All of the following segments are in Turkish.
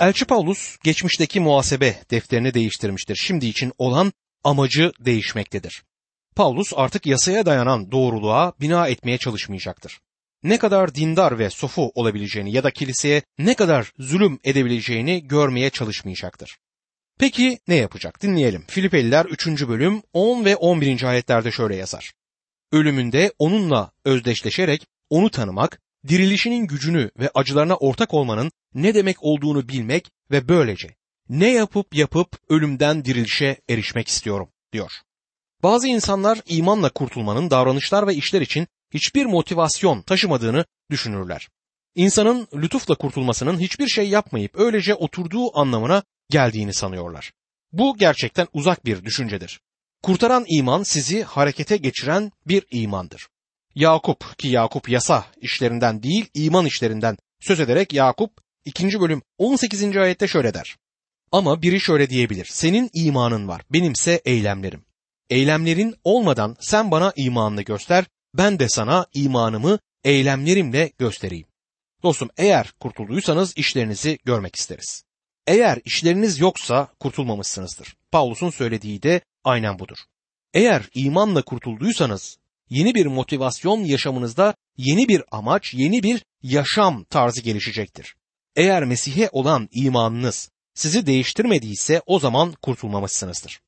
Elçi Paulus geçmişteki muhasebe defterini değiştirmiştir. Şimdi için olan amacı değişmektedir. Paulus artık yasaya dayanan doğruluğa bina etmeye çalışmayacaktır. Ne kadar dindar ve sofu olabileceğini ya da kiliseye ne kadar zulüm edebileceğini görmeye çalışmayacaktır. Peki ne yapacak? Dinleyelim. Filipeliler 3. bölüm 10 ve 11. ayetlerde şöyle yazar. Ölümünde onunla özdeşleşerek onu tanımak, dirilişinin gücünü ve acılarına ortak olmanın ne demek olduğunu bilmek ve böylece ne yapıp yapıp ölümden dirilişe erişmek istiyorum diyor. Bazı insanlar imanla kurtulmanın davranışlar ve işler için hiçbir motivasyon taşımadığını düşünürler. İnsanın lütufla kurtulmasının hiçbir şey yapmayıp öylece oturduğu anlamına geldiğini sanıyorlar. Bu gerçekten uzak bir düşüncedir. Kurtaran iman sizi harekete geçiren bir imandır. Yakup ki Yakup yasa işlerinden değil iman işlerinden söz ederek Yakup 2. bölüm 18. ayette şöyle der. Ama biri şöyle diyebilir. Senin imanın var, benimse eylemlerim. Eylemlerin olmadan sen bana imanını göster, ben de sana imanımı eylemlerimle göstereyim. Dostum eğer kurtulduysanız işlerinizi görmek isteriz. Eğer işleriniz yoksa kurtulmamışsınızdır. Paulus'un söylediği de aynen budur. Eğer imanla kurtulduysanız yeni bir motivasyon yaşamınızda yeni bir amaç, yeni bir yaşam tarzı gelişecektir. Eğer Mesih'e olan imanınız sizi değiştirmediyse o zaman kurtulmamışsınızdır.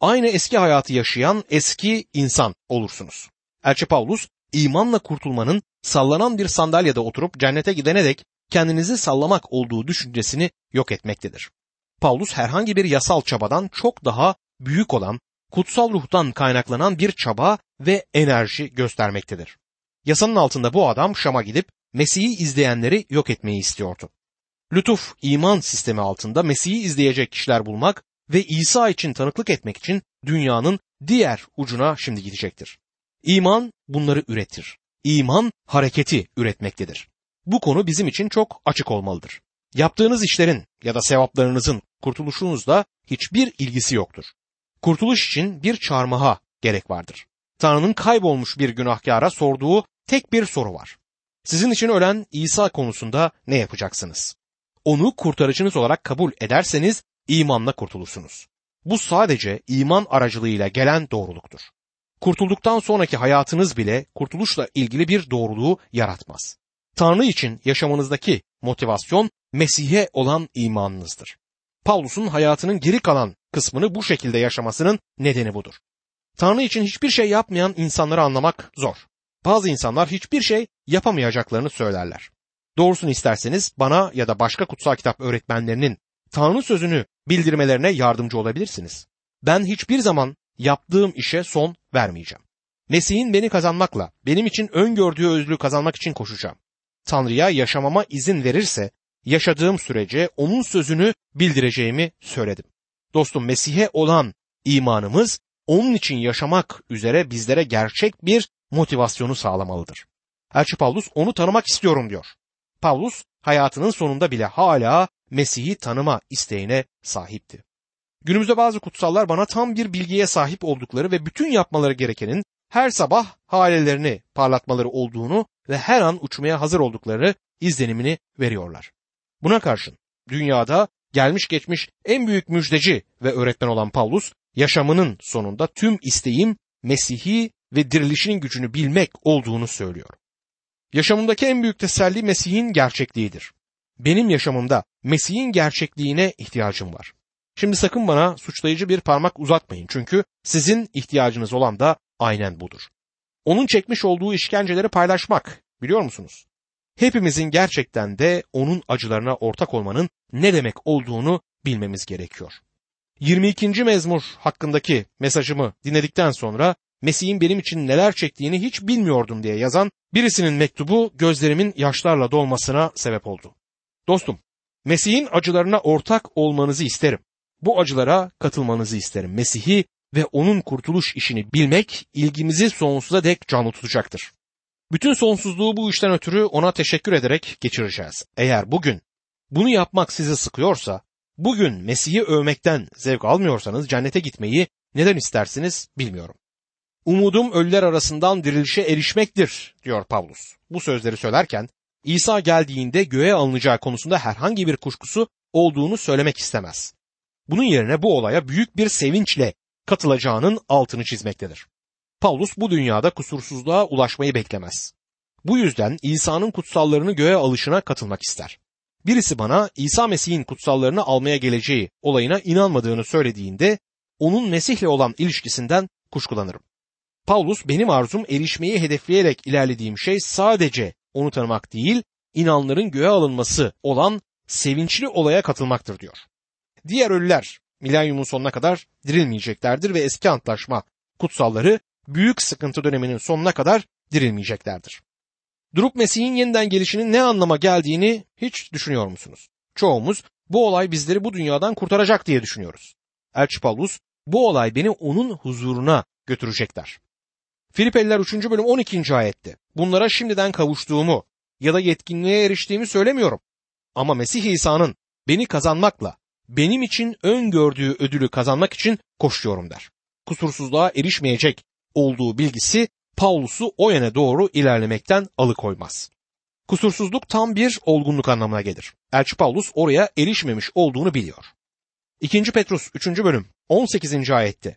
Aynı eski hayatı yaşayan eski insan olursunuz. Elçi Paulus imanla kurtulmanın sallanan bir sandalyede oturup cennete gidene dek kendinizi sallamak olduğu düşüncesini yok etmektedir. Paulus herhangi bir yasal çabadan çok daha büyük olan kutsal ruhtan kaynaklanan bir çaba ve enerji göstermektedir. Yasanın altında bu adam Şam'a gidip Mesih'i izleyenleri yok etmeyi istiyordu. Lütuf iman sistemi altında Mesih'i izleyecek kişiler bulmak ve İsa için tanıklık etmek için dünyanın diğer ucuna şimdi gidecektir. İman bunları üretir. İman hareketi üretmektedir. Bu konu bizim için çok açık olmalıdır. Yaptığınız işlerin ya da sevaplarınızın kurtuluşunuzla hiçbir ilgisi yoktur. Kurtuluş için bir çarmıha gerek vardır. Tanrı'nın kaybolmuş bir günahkara sorduğu tek bir soru var. Sizin için ölen İsa konusunda ne yapacaksınız? Onu kurtarıcınız olarak kabul ederseniz imanla kurtulursunuz. Bu sadece iman aracılığıyla gelen doğruluktur. Kurtulduktan sonraki hayatınız bile kurtuluşla ilgili bir doğruluğu yaratmaz. Tanrı için yaşamınızdaki motivasyon Mesih'e olan imanınızdır. Paulus'un hayatının geri kalan kısmını bu şekilde yaşamasının nedeni budur. Tanrı için hiçbir şey yapmayan insanları anlamak zor. Bazı insanlar hiçbir şey yapamayacaklarını söylerler. Doğrusunu isterseniz bana ya da başka kutsal kitap öğretmenlerinin Tanrı sözünü bildirmelerine yardımcı olabilirsiniz. Ben hiçbir zaman yaptığım işe son vermeyeceğim. Mesih'in beni kazanmakla, benim için öngördüğü özlüğü kazanmak için koşacağım. Tanrı'ya yaşamama izin verirse, yaşadığım sürece onun sözünü bildireceğimi söyledim. Dostum Mesih'e olan imanımız onun için yaşamak üzere bizlere gerçek bir motivasyonu sağlamalıdır. Elçi Paulus onu tanımak istiyorum diyor. Paulus hayatının sonunda bile hala Mesih'i tanıma isteğine sahipti. Günümüzde bazı kutsallar bana tam bir bilgiye sahip oldukları ve bütün yapmaları gerekenin her sabah halelerini parlatmaları olduğunu ve her an uçmaya hazır oldukları izlenimini veriyorlar. Buna karşın dünyada gelmiş geçmiş en büyük müjdeci ve öğretmen olan Paulus yaşamının sonunda tüm isteğim Mesih'i ve dirilişinin gücünü bilmek olduğunu söylüyor. Yaşamımdaki en büyük teselli Mesih'in gerçekliğidir. Benim yaşamımda Mesih'in gerçekliğine ihtiyacım var. Şimdi sakın bana suçlayıcı bir parmak uzatmayın çünkü sizin ihtiyacınız olan da aynen budur. Onun çekmiş olduğu işkenceleri paylaşmak biliyor musunuz? Hepimizin gerçekten de onun acılarına ortak olmanın ne demek olduğunu bilmemiz gerekiyor. 22. mezmur hakkındaki mesajımı dinledikten sonra Mesih'in benim için neler çektiğini hiç bilmiyordum diye yazan birisinin mektubu gözlerimin yaşlarla dolmasına sebep oldu. Dostum, Mesih'in acılarına ortak olmanızı isterim. Bu acılara katılmanızı isterim. Mesih'i ve onun kurtuluş işini bilmek ilgimizi sonsuza dek canlı tutacaktır. Bütün sonsuzluğu bu işten ötürü ona teşekkür ederek geçireceğiz. Eğer bugün bunu yapmak sizi sıkıyorsa, bugün Mesih'i övmekten zevk almıyorsanız cennete gitmeyi neden istersiniz bilmiyorum. Umudum ölüler arasından dirilişe erişmektir diyor Pavlus. Bu sözleri söylerken İsa geldiğinde göğe alınacağı konusunda herhangi bir kuşkusu olduğunu söylemek istemez. Bunun yerine bu olaya büyük bir sevinçle katılacağının altını çizmektedir. Paulus bu dünyada kusursuzluğa ulaşmayı beklemez. Bu yüzden İsa'nın kutsallarını göğe alışına katılmak ister. Birisi bana İsa Mesih'in kutsallarını almaya geleceği olayına inanmadığını söylediğinde onun Mesih'le olan ilişkisinden kuşkulanırım. Paulus benim arzum erişmeyi hedefleyerek ilerlediğim şey sadece onu tanımak değil, inanların göğe alınması olan sevinçli olaya katılmaktır diyor. Diğer ölüler milenyumun sonuna kadar dirilmeyeceklerdir ve eski antlaşma kutsalları büyük sıkıntı döneminin sonuna kadar dirilmeyeceklerdir. Durup Mesih'in yeniden gelişinin ne anlama geldiğini hiç düşünüyor musunuz? Çoğumuz bu olay bizleri bu dünyadan kurtaracak diye düşünüyoruz. Elçi Paulus bu olay beni onun huzuruna götürecekler. Filipeliler 3. bölüm 12. ayette bunlara şimdiden kavuştuğumu ya da yetkinliğe eriştiğimi söylemiyorum. Ama Mesih İsa'nın beni kazanmakla benim için öngördüğü ödülü kazanmak için koşuyorum der. Kusursuzluğa erişmeyecek olduğu bilgisi Paulus'u o yöne doğru ilerlemekten alıkoymaz. Kusursuzluk tam bir olgunluk anlamına gelir. Elçi Paulus oraya erişmemiş olduğunu biliyor. 2. Petrus 3. bölüm 18. ayette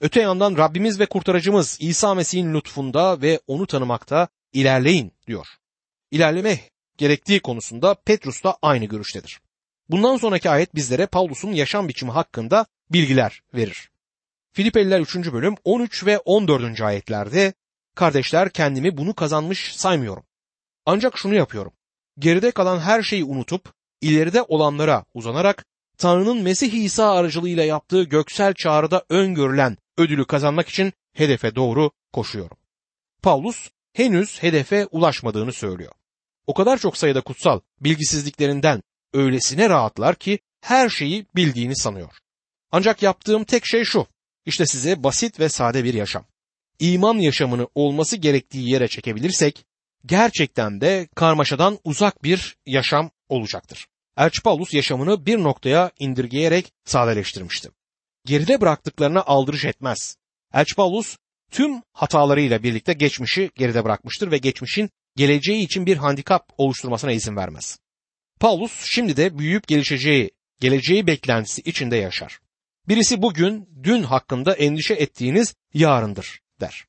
Öte yandan Rabbimiz ve kurtarıcımız İsa Mesih'in lütfunda ve onu tanımakta ilerleyin diyor. İlerleme gerektiği konusunda Petrus da aynı görüştedir. Bundan sonraki ayet bizlere Paulus'un yaşam biçimi hakkında bilgiler verir. Filipeliler 3. bölüm 13 ve 14. ayetlerde kardeşler kendimi bunu kazanmış saymıyorum. Ancak şunu yapıyorum. Geride kalan her şeyi unutup ileride olanlara uzanarak Tanrı'nın Mesih İsa aracılığıyla yaptığı göksel çağrıda öngörülen ödülü kazanmak için hedefe doğru koşuyorum. Paulus henüz hedefe ulaşmadığını söylüyor. O kadar çok sayıda kutsal bilgisizliklerinden öylesine rahatlar ki her şeyi bildiğini sanıyor. Ancak yaptığım tek şey şu. İşte size basit ve sade bir yaşam. İman yaşamını olması gerektiği yere çekebilirsek gerçekten de karmaşadan uzak bir yaşam olacaktır. Elçi Paulus yaşamını bir noktaya indirgeyerek sadeleştirmişti. Geride bıraktıklarına aldırış etmez. Elçi Paulus tüm hatalarıyla birlikte geçmişi geride bırakmıştır ve geçmişin geleceği için bir handikap oluşturmasına izin vermez. Paulus şimdi de büyüyüp gelişeceği, geleceği beklentisi içinde yaşar. Birisi bugün, dün hakkında endişe ettiğiniz yarındır der.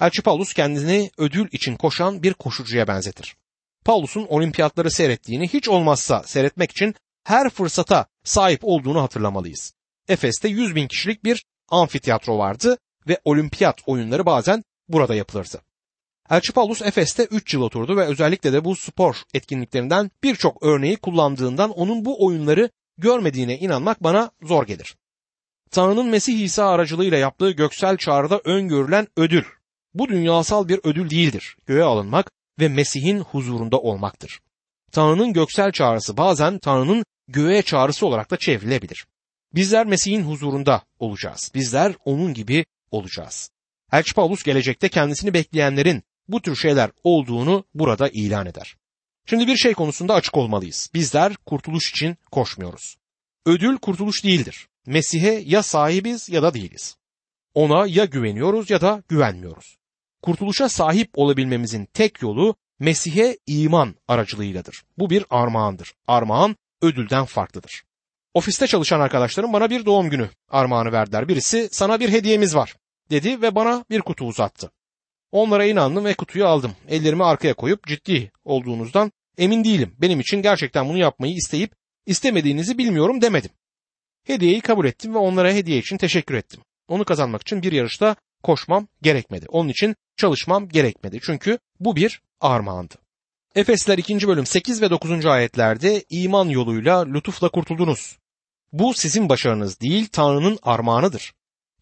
Elçi Paulus kendini ödül için koşan bir koşucuya benzetir. Paulus'un olimpiyatları seyrettiğini hiç olmazsa seyretmek için her fırsata sahip olduğunu hatırlamalıyız. Efes'te 100 bin kişilik bir amfiteyatro vardı ve olimpiyat oyunları bazen burada yapılırdı. Elçi Paulus Efes'te 3 yıl oturdu ve özellikle de bu spor etkinliklerinden birçok örneği kullandığından onun bu oyunları görmediğine inanmak bana zor gelir. Tanrı'nın Mesih İsa aracılığıyla yaptığı göksel çağrıda öngörülen ödül. Bu dünyasal bir ödül değildir. Göğe alınmak ve Mesih'in huzurunda olmaktır. Tanrı'nın göksel çağrısı bazen Tanrı'nın göğe çağrısı olarak da çevrilebilir. Bizler Mesih'in huzurunda olacağız. Bizler onun gibi olacağız. Elçi Paulus gelecekte kendisini bekleyenlerin bu tür şeyler olduğunu burada ilan eder. Şimdi bir şey konusunda açık olmalıyız. Bizler kurtuluş için koşmuyoruz. Ödül kurtuluş değildir. Mesih'e ya sahibiz ya da değiliz. Ona ya güveniyoruz ya da güvenmiyoruz. Kurtuluşa sahip olabilmemizin tek yolu Mesih'e iman aracılığıyladır. Bu bir armağandır. Armağan ödülden farklıdır. Ofiste çalışan arkadaşlarım bana bir doğum günü armağanı verdiler. Birisi sana bir hediyemiz var dedi ve bana bir kutu uzattı. Onlara inandım ve kutuyu aldım. Ellerimi arkaya koyup ciddi olduğunuzdan emin değilim. Benim için gerçekten bunu yapmayı isteyip istemediğinizi bilmiyorum demedim. Hediyeyi kabul ettim ve onlara hediye için teşekkür ettim. Onu kazanmak için bir yarışta koşmam gerekmedi. Onun için çalışmam gerekmedi. Çünkü bu bir armağandı. Efesler 2. bölüm 8 ve 9. ayetlerde iman yoluyla lütufla kurtuldunuz. Bu sizin başarınız değil Tanrı'nın armağanıdır.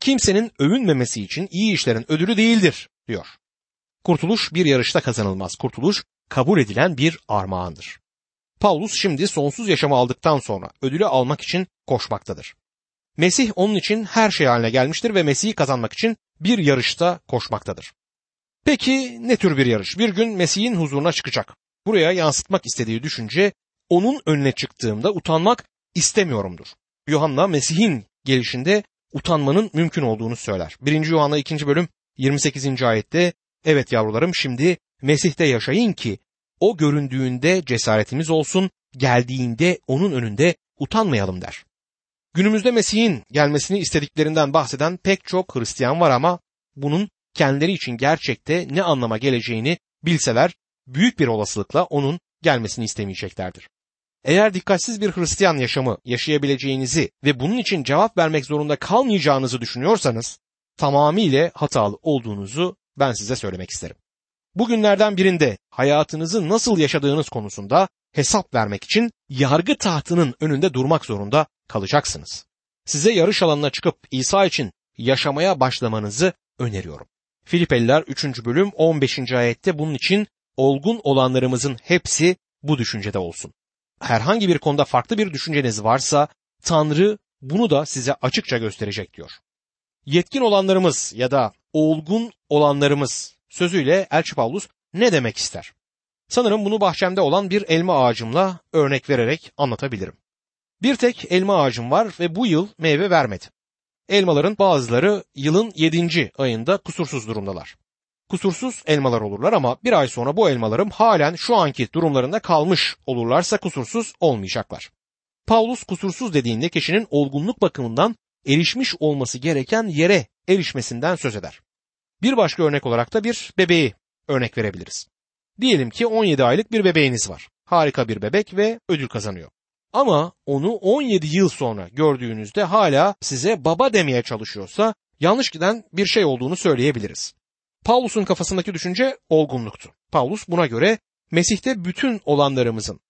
Kimsenin övünmemesi için iyi işlerin ödülü değildir diyor. Kurtuluş bir yarışta kazanılmaz. Kurtuluş kabul edilen bir armağandır. Paulus şimdi sonsuz yaşamı aldıktan sonra ödülü almak için koşmaktadır. Mesih onun için her şey haline gelmiştir ve Mesih'i kazanmak için bir yarışta koşmaktadır. Peki ne tür bir yarış? Bir gün Mesih'in huzuruna çıkacak. Buraya yansıtmak istediği düşünce onun önüne çıktığımda utanmak istemiyorumdur. Yohanna Mesih'in gelişinde utanmanın mümkün olduğunu söyler. 1. Yohanna 2. bölüm 28. ayette evet yavrularım şimdi Mesih'te yaşayın ki o göründüğünde cesaretimiz olsun, geldiğinde onun önünde utanmayalım der. Günümüzde Mesih'in gelmesini istediklerinden bahseden pek çok Hristiyan var ama bunun kendileri için gerçekte ne anlama geleceğini bilseler büyük bir olasılıkla onun gelmesini istemeyeceklerdir. Eğer dikkatsiz bir Hristiyan yaşamı yaşayabileceğinizi ve bunun için cevap vermek zorunda kalmayacağınızı düşünüyorsanız tamamıyla hatalı olduğunuzu ben size söylemek isterim. Bugünlerden birinde hayatınızı nasıl yaşadığınız konusunda hesap vermek için yargı tahtının önünde durmak zorunda kalacaksınız. Size yarış alanına çıkıp İsa için yaşamaya başlamanızı öneriyorum. Filipeliler 3. bölüm 15. ayette bunun için olgun olanlarımızın hepsi bu düşüncede olsun. Herhangi bir konuda farklı bir düşünceniz varsa Tanrı bunu da size açıkça gösterecek diyor. Yetkin olanlarımız ya da olgun olanlarımız sözüyle Elçi Paulus ne demek ister? Sanırım bunu bahçemde olan bir elma ağacımla örnek vererek anlatabilirim. Bir tek elma ağacım var ve bu yıl meyve vermedi. Elmaların bazıları yılın 7. ayında kusursuz durumdalar. Kusursuz elmalar olurlar ama bir ay sonra bu elmalarım halen şu anki durumlarında kalmış olurlarsa kusursuz olmayacaklar. Paulus kusursuz dediğinde kişinin olgunluk bakımından erişmiş olması gereken yere erişmesinden söz eder. Bir başka örnek olarak da bir bebeği örnek verebiliriz. Diyelim ki 17 aylık bir bebeğiniz var. Harika bir bebek ve ödül kazanıyor. Ama onu 17 yıl sonra gördüğünüzde hala size baba demeye çalışıyorsa yanlış giden bir şey olduğunu söyleyebiliriz. Paulus'un kafasındaki düşünce olgunluktu. Paulus buna göre Mesih'te bütün olanlarımızın,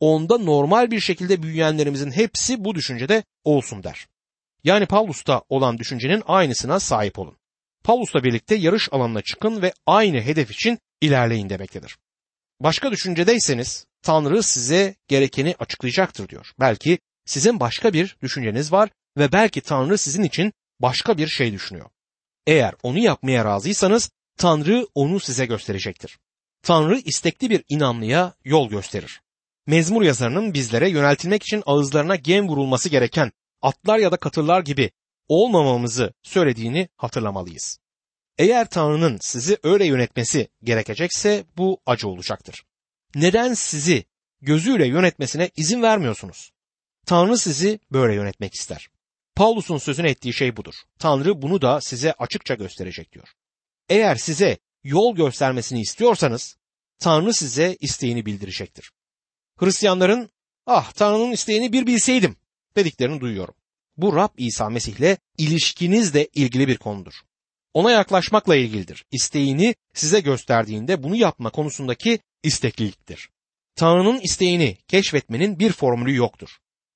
onda normal bir şekilde büyüyenlerimizin hepsi bu düşüncede olsun der. Yani Paulus'ta olan düşüncenin aynısına sahip olun. Paulus'la birlikte yarış alanına çıkın ve aynı hedef için ilerleyin demektedir. Başka düşüncedeyseniz Tanrı size gerekeni açıklayacaktır diyor. Belki sizin başka bir düşünceniz var ve belki Tanrı sizin için başka bir şey düşünüyor. Eğer onu yapmaya razıysanız Tanrı onu size gösterecektir. Tanrı istekli bir inanlıya yol gösterir. Mezmur yazarının bizlere yöneltilmek için ağızlarına gem vurulması gereken atlar ya da katırlar gibi olmamamızı söylediğini hatırlamalıyız. Eğer Tanrı'nın sizi öyle yönetmesi gerekecekse bu acı olacaktır. Neden sizi gözüyle yönetmesine izin vermiyorsunuz? Tanrı sizi böyle yönetmek ister. Paulus'un sözünü ettiği şey budur. Tanrı bunu da size açıkça gösterecek diyor. Eğer size yol göstermesini istiyorsanız Tanrı size isteğini bildirecektir. Hristiyanların ah Tanrı'nın isteğini bir bilseydim dediklerini duyuyorum. Bu Rab İsa Mesih'le ilişkinizle ilgili bir konudur. Ona yaklaşmakla ilgilidir. İsteğini size gösterdiğinde bunu yapma konusundaki istekliliktir. Tanrı'nın isteğini keşfetmenin bir formülü yoktur.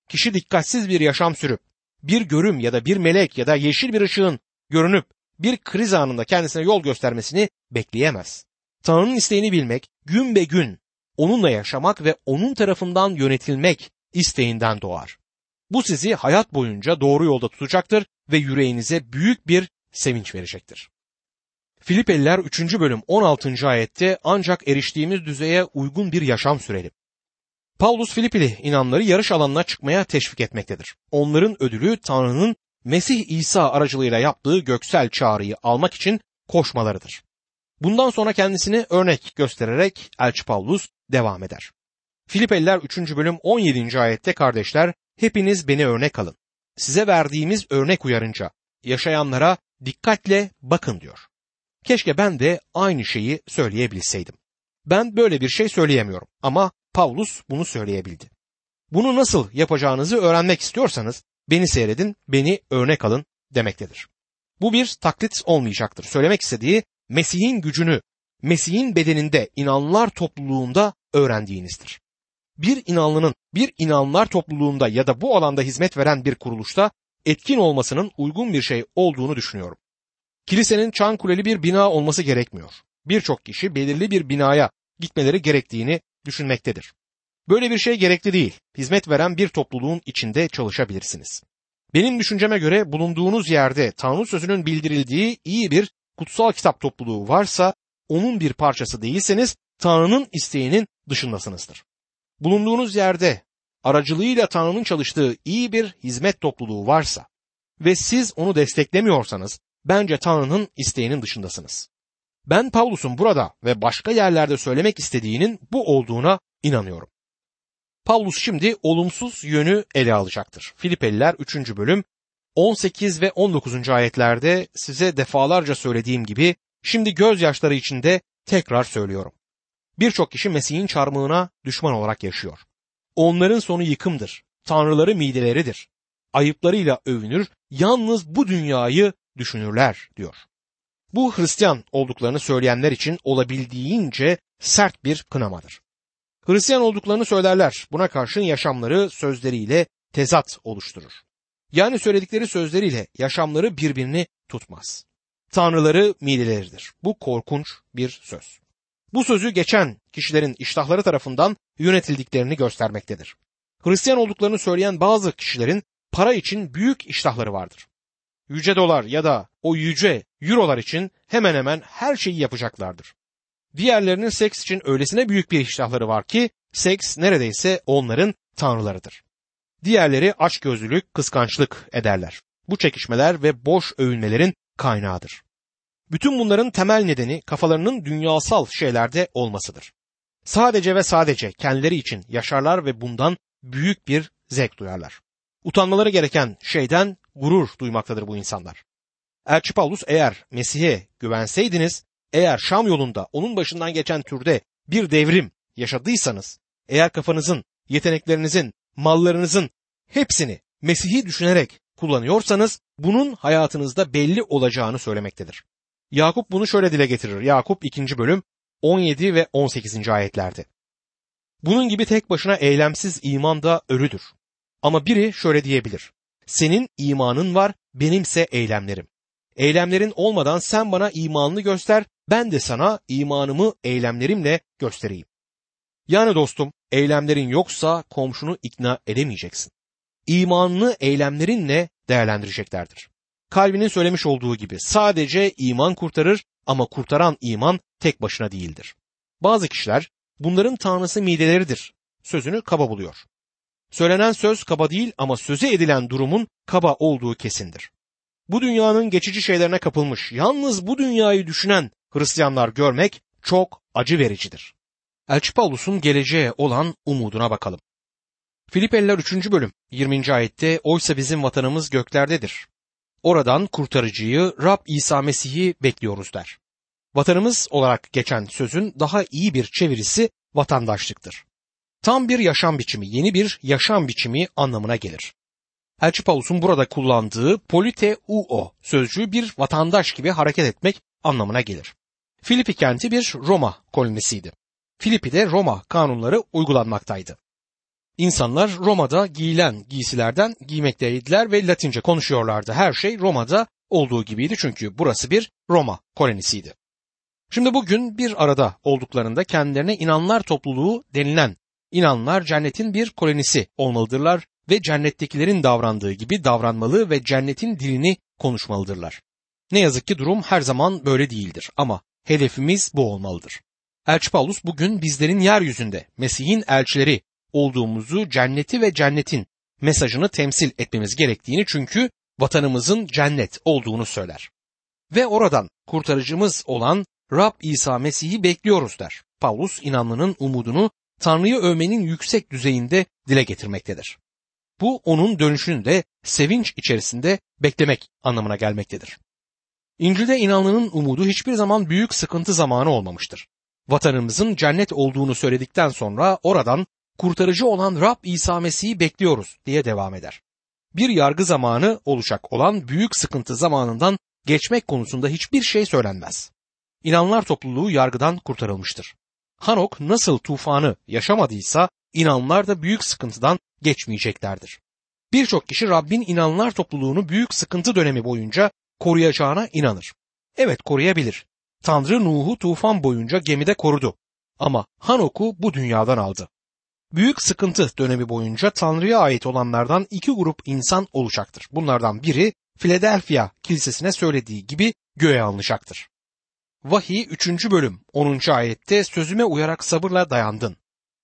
Kişi dikkatsiz bir yaşam sürüp bir görüm ya da bir melek ya da yeşil bir ışığın görünüp bir kriz anında kendisine yol göstermesini bekleyemez. Tanrı'nın isteğini bilmek, gün be gün onunla yaşamak ve onun tarafından yönetilmek isteğinden doğar. Bu sizi hayat boyunca doğru yolda tutacaktır ve yüreğinize büyük bir sevinç verecektir. Filipeliler 3. bölüm 16. ayette ancak eriştiğimiz düzeye uygun bir yaşam sürelim. Paulus Filipili inanları yarış alanına çıkmaya teşvik etmektedir. Onların ödülü Tanrı'nın Mesih İsa aracılığıyla yaptığı göksel çağrıyı almak için koşmalarıdır. Bundan sonra kendisini örnek göstererek Elçi Paulus devam eder. Filipeliler 3. bölüm 17. ayette kardeşler hepiniz beni örnek alın. Size verdiğimiz örnek uyarınca yaşayanlara dikkatle bakın diyor. Keşke ben de aynı şeyi söyleyebilseydim. Ben böyle bir şey söyleyemiyorum ama Paulus bunu söyleyebildi. Bunu nasıl yapacağınızı öğrenmek istiyorsanız beni seyredin, beni örnek alın demektedir. Bu bir taklit olmayacaktır. Söylemek istediği Mesih'in gücünü, Mesih'in bedeninde inanlar topluluğunda öğrendiğinizdir. Bir inanlının bir inanlar topluluğunda ya da bu alanda hizmet veren bir kuruluşta etkin olmasının uygun bir şey olduğunu düşünüyorum. Kilisenin çan kuleli bir bina olması gerekmiyor. Birçok kişi belirli bir binaya gitmeleri gerektiğini düşünmektedir. Böyle bir şey gerekli değil. Hizmet veren bir topluluğun içinde çalışabilirsiniz. Benim düşünceme göre bulunduğunuz yerde Tanrı sözünün bildirildiği iyi bir kutsal kitap topluluğu varsa onun bir parçası değilseniz Tanrı'nın isteğinin dışındasınızdır. Bulunduğunuz yerde aracılığıyla Tanrı'nın çalıştığı iyi bir hizmet topluluğu varsa ve siz onu desteklemiyorsanız bence Tanrı'nın isteğinin dışındasınız. Ben Paulus'un burada ve başka yerlerde söylemek istediğinin bu olduğuna inanıyorum. Paulus şimdi olumsuz yönü ele alacaktır. Filipeliler 3. bölüm 18 ve 19. ayetlerde size defalarca söylediğim gibi şimdi gözyaşları içinde tekrar söylüyorum. Birçok kişi Mesih'in çarmıhına düşman olarak yaşıyor. Onların sonu yıkımdır. Tanrıları mideleridir. Ayıplarıyla övünür, yalnız bu dünyayı düşünürler diyor. Bu Hristiyan olduklarını söyleyenler için olabildiğince sert bir kınamadır. Hristiyan olduklarını söylerler. Buna karşın yaşamları sözleriyle tezat oluşturur. Yani söyledikleri sözleriyle yaşamları birbirini tutmaz. Tanrıları mideleridir. Bu korkunç bir söz. Bu sözü geçen kişilerin iştahları tarafından yönetildiklerini göstermektedir. Hristiyan olduklarını söyleyen bazı kişilerin para için büyük iştahları vardır. Yüce dolar ya da o yüce eurolar için hemen hemen her şeyi yapacaklardır. Diğerlerinin seks için öylesine büyük bir iştahları var ki seks neredeyse onların tanrılarıdır. Diğerleri açgözlülük, kıskançlık ederler. Bu çekişmeler ve boş övünmelerin kaynağıdır. Bütün bunların temel nedeni kafalarının dünyasal şeylerde olmasıdır. Sadece ve sadece kendileri için yaşarlar ve bundan büyük bir zevk duyarlar. Utanmaları gereken şeyden gurur duymaktadır bu insanlar. Elçi Paulus eğer Mesih'e güvenseydiniz, eğer Şam yolunda onun başından geçen türde bir devrim yaşadıysanız, eğer kafanızın, yeteneklerinizin, mallarınızın hepsini Mesih'i düşünerek kullanıyorsanız bunun hayatınızda belli olacağını söylemektedir. Yakup bunu şöyle dile getirir. Yakup 2. bölüm 17 ve 18. ayetlerde. Bunun gibi tek başına eylemsiz iman da ölüdür. Ama biri şöyle diyebilir. Senin imanın var, benimse eylemlerim. Eylemlerin olmadan sen bana imanını göster, ben de sana imanımı eylemlerimle göstereyim. Yani dostum, eylemlerin yoksa komşunu ikna edemeyeceksin. İmanını eylemlerinle değerlendireceklerdir. Kalbinin söylemiş olduğu gibi sadece iman kurtarır ama kurtaran iman tek başına değildir. Bazı kişiler bunların tanrısı mideleridir sözünü kaba buluyor. Söylenen söz kaba değil ama söze edilen durumun kaba olduğu kesindir. Bu dünyanın geçici şeylerine kapılmış, yalnız bu dünyayı düşünen Hristiyanlar görmek çok acı vericidir. Elçi Paulus'un geleceğe olan umuduna bakalım. Filipeliler 3. bölüm 20. ayette oysa bizim vatanımız göklerdedir. Oradan kurtarıcıyı Rab İsa Mesih'i bekliyoruz der. Vatanımız olarak geçen sözün daha iyi bir çevirisi vatandaşlıktır. Tam bir yaşam biçimi, yeni bir yaşam biçimi anlamına gelir. Elçi Paulus'un burada kullandığı politeuo sözcüğü bir vatandaş gibi hareket etmek anlamına gelir. Filipi kenti bir Roma kolonisiydi. Filipi'de Roma kanunları uygulanmaktaydı. İnsanlar Roma'da giyilen giysilerden giymekteydiler ve Latince konuşuyorlardı. Her şey Roma'da olduğu gibiydi çünkü burası bir Roma kolonisiydi. Şimdi bugün bir arada olduklarında kendilerine inanlar topluluğu denilen inanlar cennetin bir kolonisi olmalıdırlar ve cennettekilerin davrandığı gibi davranmalı ve cennetin dilini konuşmalıdırlar. Ne yazık ki durum her zaman böyle değildir ama hedefimiz bu olmalıdır. Elçi Paulus bugün bizlerin yeryüzünde Mesih'in elçileri olduğumuzu cenneti ve cennetin mesajını temsil etmemiz gerektiğini çünkü vatanımızın cennet olduğunu söyler. Ve oradan kurtarıcımız olan Rab İsa Mesih'i bekliyoruz der. Paulus inanlının umudunu Tanrı'yı övmenin yüksek düzeyinde dile getirmektedir. Bu onun dönüşünü de sevinç içerisinde beklemek anlamına gelmektedir. İncil'de inanlının umudu hiçbir zaman büyük sıkıntı zamanı olmamıştır. Vatanımızın cennet olduğunu söyledikten sonra oradan kurtarıcı olan Rab İsa Mesih'i bekliyoruz diye devam eder. Bir yargı zamanı olacak olan büyük sıkıntı zamanından geçmek konusunda hiçbir şey söylenmez. İnanlar topluluğu yargıdan kurtarılmıştır. Hanok nasıl tufanı yaşamadıysa inanlar da büyük sıkıntıdan geçmeyeceklerdir. Birçok kişi Rabbin inanlar topluluğunu büyük sıkıntı dönemi boyunca koruyacağına inanır. Evet koruyabilir. Tanrı Nuh'u tufan boyunca gemide korudu. Ama Hanok'u bu dünyadan aldı. Büyük sıkıntı dönemi boyunca Tanrı'ya ait olanlardan iki grup insan olacaktır. Bunlardan biri Philadelphia kilisesine söylediği gibi göğe alınacaktır. Vahiy 3. bölüm 10. ayette sözüme uyarak sabırla dayandın.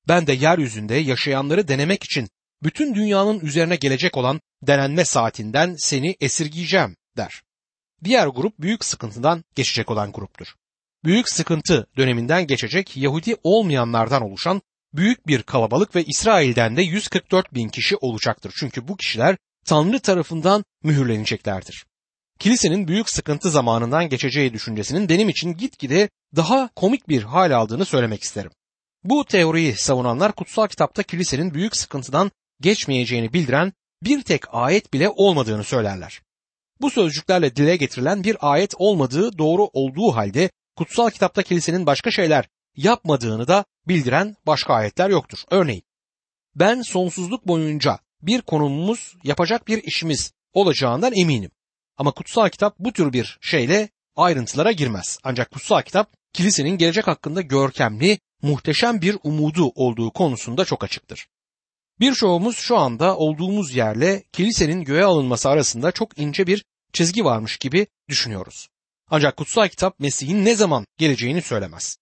Ben de yeryüzünde yaşayanları denemek için bütün dünyanın üzerine gelecek olan denenme saatinden seni esirgeyeceğim der. Diğer grup büyük sıkıntıdan geçecek olan gruptur. Büyük sıkıntı döneminden geçecek Yahudi olmayanlardan oluşan büyük bir kalabalık ve İsrail'den de 144 bin kişi olacaktır. Çünkü bu kişiler Tanrı tarafından mühürleneceklerdir. Kilisenin büyük sıkıntı zamanından geçeceği düşüncesinin benim için gitgide daha komik bir hal aldığını söylemek isterim. Bu teoriyi savunanlar kutsal kitapta kilisenin büyük sıkıntıdan geçmeyeceğini bildiren bir tek ayet bile olmadığını söylerler. Bu sözcüklerle dile getirilen bir ayet olmadığı doğru olduğu halde kutsal kitapta kilisenin başka şeyler yapmadığını da bildiren başka ayetler yoktur. Örneğin ben sonsuzluk boyunca bir konumumuz yapacak bir işimiz olacağından eminim. Ama kutsal kitap bu tür bir şeyle ayrıntılara girmez. Ancak kutsal kitap kilisenin gelecek hakkında görkemli, muhteşem bir umudu olduğu konusunda çok açıktır. Birçoğumuz şu anda olduğumuz yerle kilisenin göğe alınması arasında çok ince bir çizgi varmış gibi düşünüyoruz. Ancak kutsal kitap Mesih'in ne zaman geleceğini söylemez.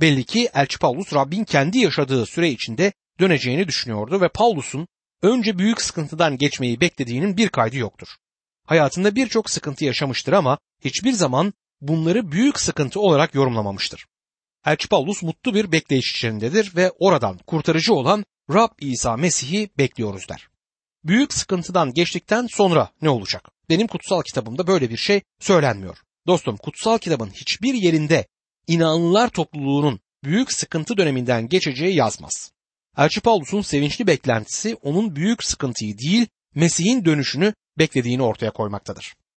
Belli ki Elçi Paulus Rabbin kendi yaşadığı süre içinde döneceğini düşünüyordu ve Paulus'un önce büyük sıkıntıdan geçmeyi beklediğinin bir kaydı yoktur. Hayatında birçok sıkıntı yaşamıştır ama hiçbir zaman bunları büyük sıkıntı olarak yorumlamamıştır. Elçi Paulus mutlu bir bekleyiş içindedir ve oradan kurtarıcı olan Rab İsa Mesih'i bekliyoruz der. Büyük sıkıntıdan geçtikten sonra ne olacak? Benim kutsal kitabımda böyle bir şey söylenmiyor. Dostum kutsal kitabın hiçbir yerinde inanlılar topluluğunun büyük sıkıntı döneminden geçeceği yazmaz. Elçi Paulus'un sevinçli beklentisi onun büyük sıkıntıyı değil Mesih'in dönüşünü beklediğini ortaya koymaktadır.